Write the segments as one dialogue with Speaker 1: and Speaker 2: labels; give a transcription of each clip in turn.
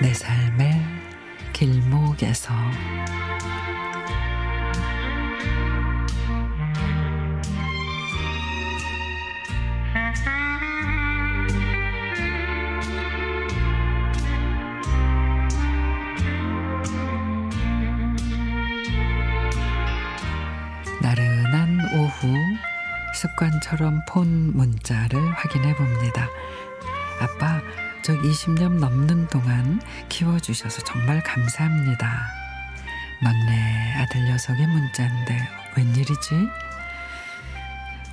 Speaker 1: 내 삶의 길목에서 나른한 오후 습관처럼 폰 문자를 확인해 봅니다. 아빠 저 20년 넘는 동안 키워주셔서 정말 감사합니다. 막내 아들 녀석의 문자인데 웬일이지?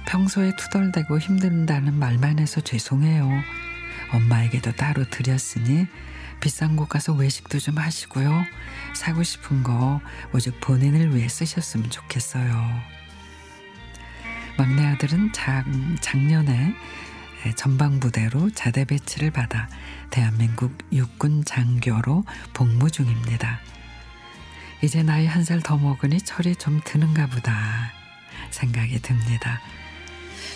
Speaker 1: 평소에 투덜대고 힘든다는 말만 해서 죄송해요. 엄마에게도 따로 드렸으니 비싼 곳 가서 외식도 좀 하시고요. 사고 싶은 거 오직 본인을 위해 쓰셨으면 좋겠어요. 막내 아들은 작, 작년에 전방부대로 자대 배치를 받아 대한민국 육군 장교로 복무 중입니다. 이제 나이 한 살 더 먹으니 철이 좀 드는가 보다 생각이 듭니다.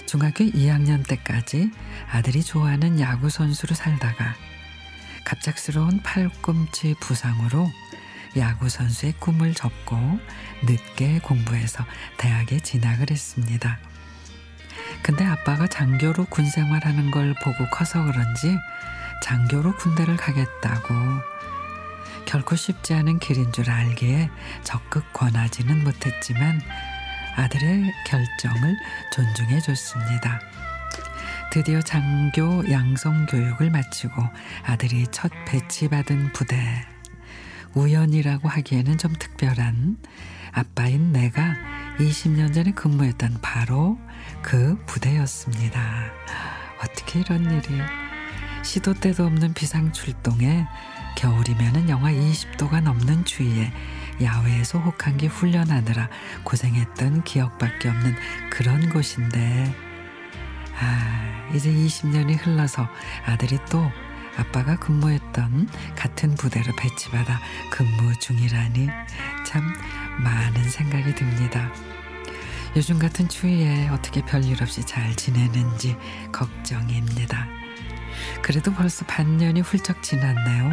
Speaker 1: 중학교 2학년 때까지 아들이 좋아하는 야구 선수로 살다가 갑작스러운 팔꿈치 부상으로 야구 선수의 꿈을 접고 늦게 공부해서 대학에 진학을 했습니다. 근데 아빠가 장교로 군 생활하는 걸 보고 커서 그런지 장교로 군대를 가겠다고 결코 쉽지 않은 길인 줄 알기에 적극 권하지는 못했지만 아들의 결정을 존중해 줬습니다. 드디어 장교 양성 교육을 마치고 아들이 첫 배치받은 부대. 우연이라고 하기에는 좀 특별한 아빠인 내가 20년 전에 근무했던 바로 그 부대였습니다. 어떻게 이런 일이 시도 때도 없는 비상 출동에 겨울이면은 영하 20도가 넘는 추위에 야외에서 혹한기 훈련하느라 고생했던 기억밖에 없는 그런 곳인데 아 이제 20년이 흘러서 아들이 또 아빠가 근무했던 같은 부대로 배치받아 근무 중이라니 참 많은 생각이 듭니다. 요즘 같은 추위에 어떻게 별일 없이 잘 지내는지 걱정입니다. 그래도 벌써 반년이 훌쩍 지났네요.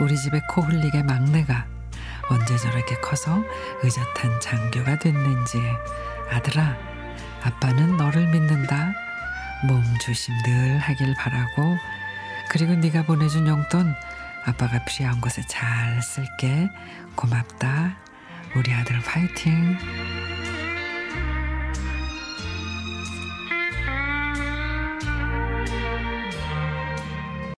Speaker 1: 우리 집에 코 흘리게 막내가 언제 저렇게 커서 의젓한 장교가 됐는지 아들아 아빠는 너를 믿는다 몸 조심 늘 하길 바라고 그리고 네가 보내준 용돈 아빠가 필요한 곳에 잘 쓸게. 고맙다. 우리 아들 파이팅